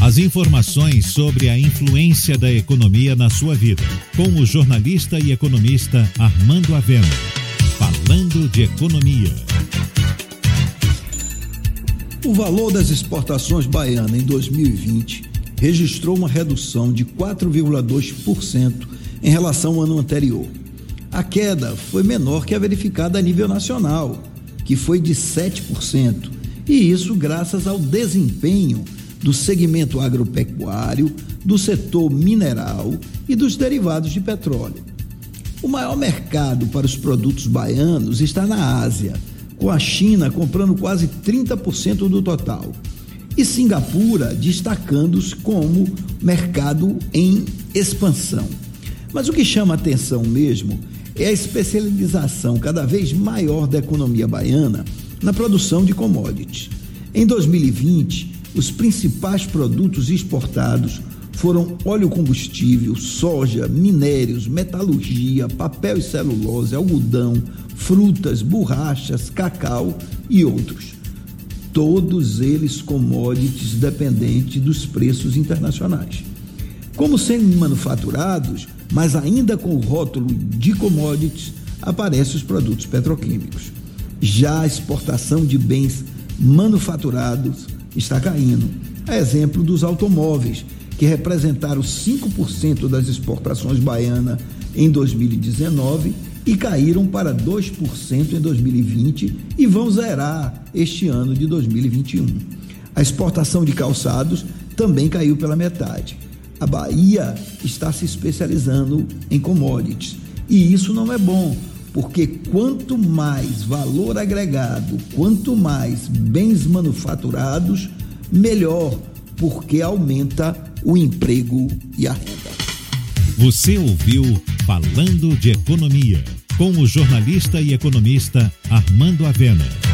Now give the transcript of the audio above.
As informações sobre a influência da economia na sua vida, com o jornalista e economista Armando Avena. Falando de economia. O valor das exportações baianas em 2020 registrou uma redução de 4,2% em relação ao ano anterior. A queda foi menor que a verificada a nível nacional, que foi de 7%, e isso graças ao desempenho do segmento agropecuário, do setor mineral e dos derivados de petróleo. O maior mercado para os produtos baianos está na Ásia, com a China comprando quase 30% do total e Singapura destacando-se como mercado em expansão. Mas o que chama atenção mesmo é a especialização cada vez maior da economia baiana na produção de commodities. Em 2020, os principais produtos exportados foram óleo combustível, soja, minérios, metalurgia, papel e celulose, algodão, frutas, borrachas, cacau e outros. Todos eles commodities dependentes dos preços internacionais. Como sendo manufaturados, mas ainda com o rótulo de commodities, aparecem os produtos petroquímicos. Já a exportação de bens manufaturados está caindo. É exemplo dos automóveis, que representaram 5% das exportações baianas em 2019 e caíram para 2% em 2020 e vão zerar este ano de 2021. A exportação de calçados também caiu pela metade. A Bahia está se especializando em commodities e isso não é bom, porque quanto mais valor agregado, quanto mais bens manufaturados, melhor, porque aumenta o emprego e a renda. Você ouviu Falando de Economia, com o jornalista e economista Armando Avena.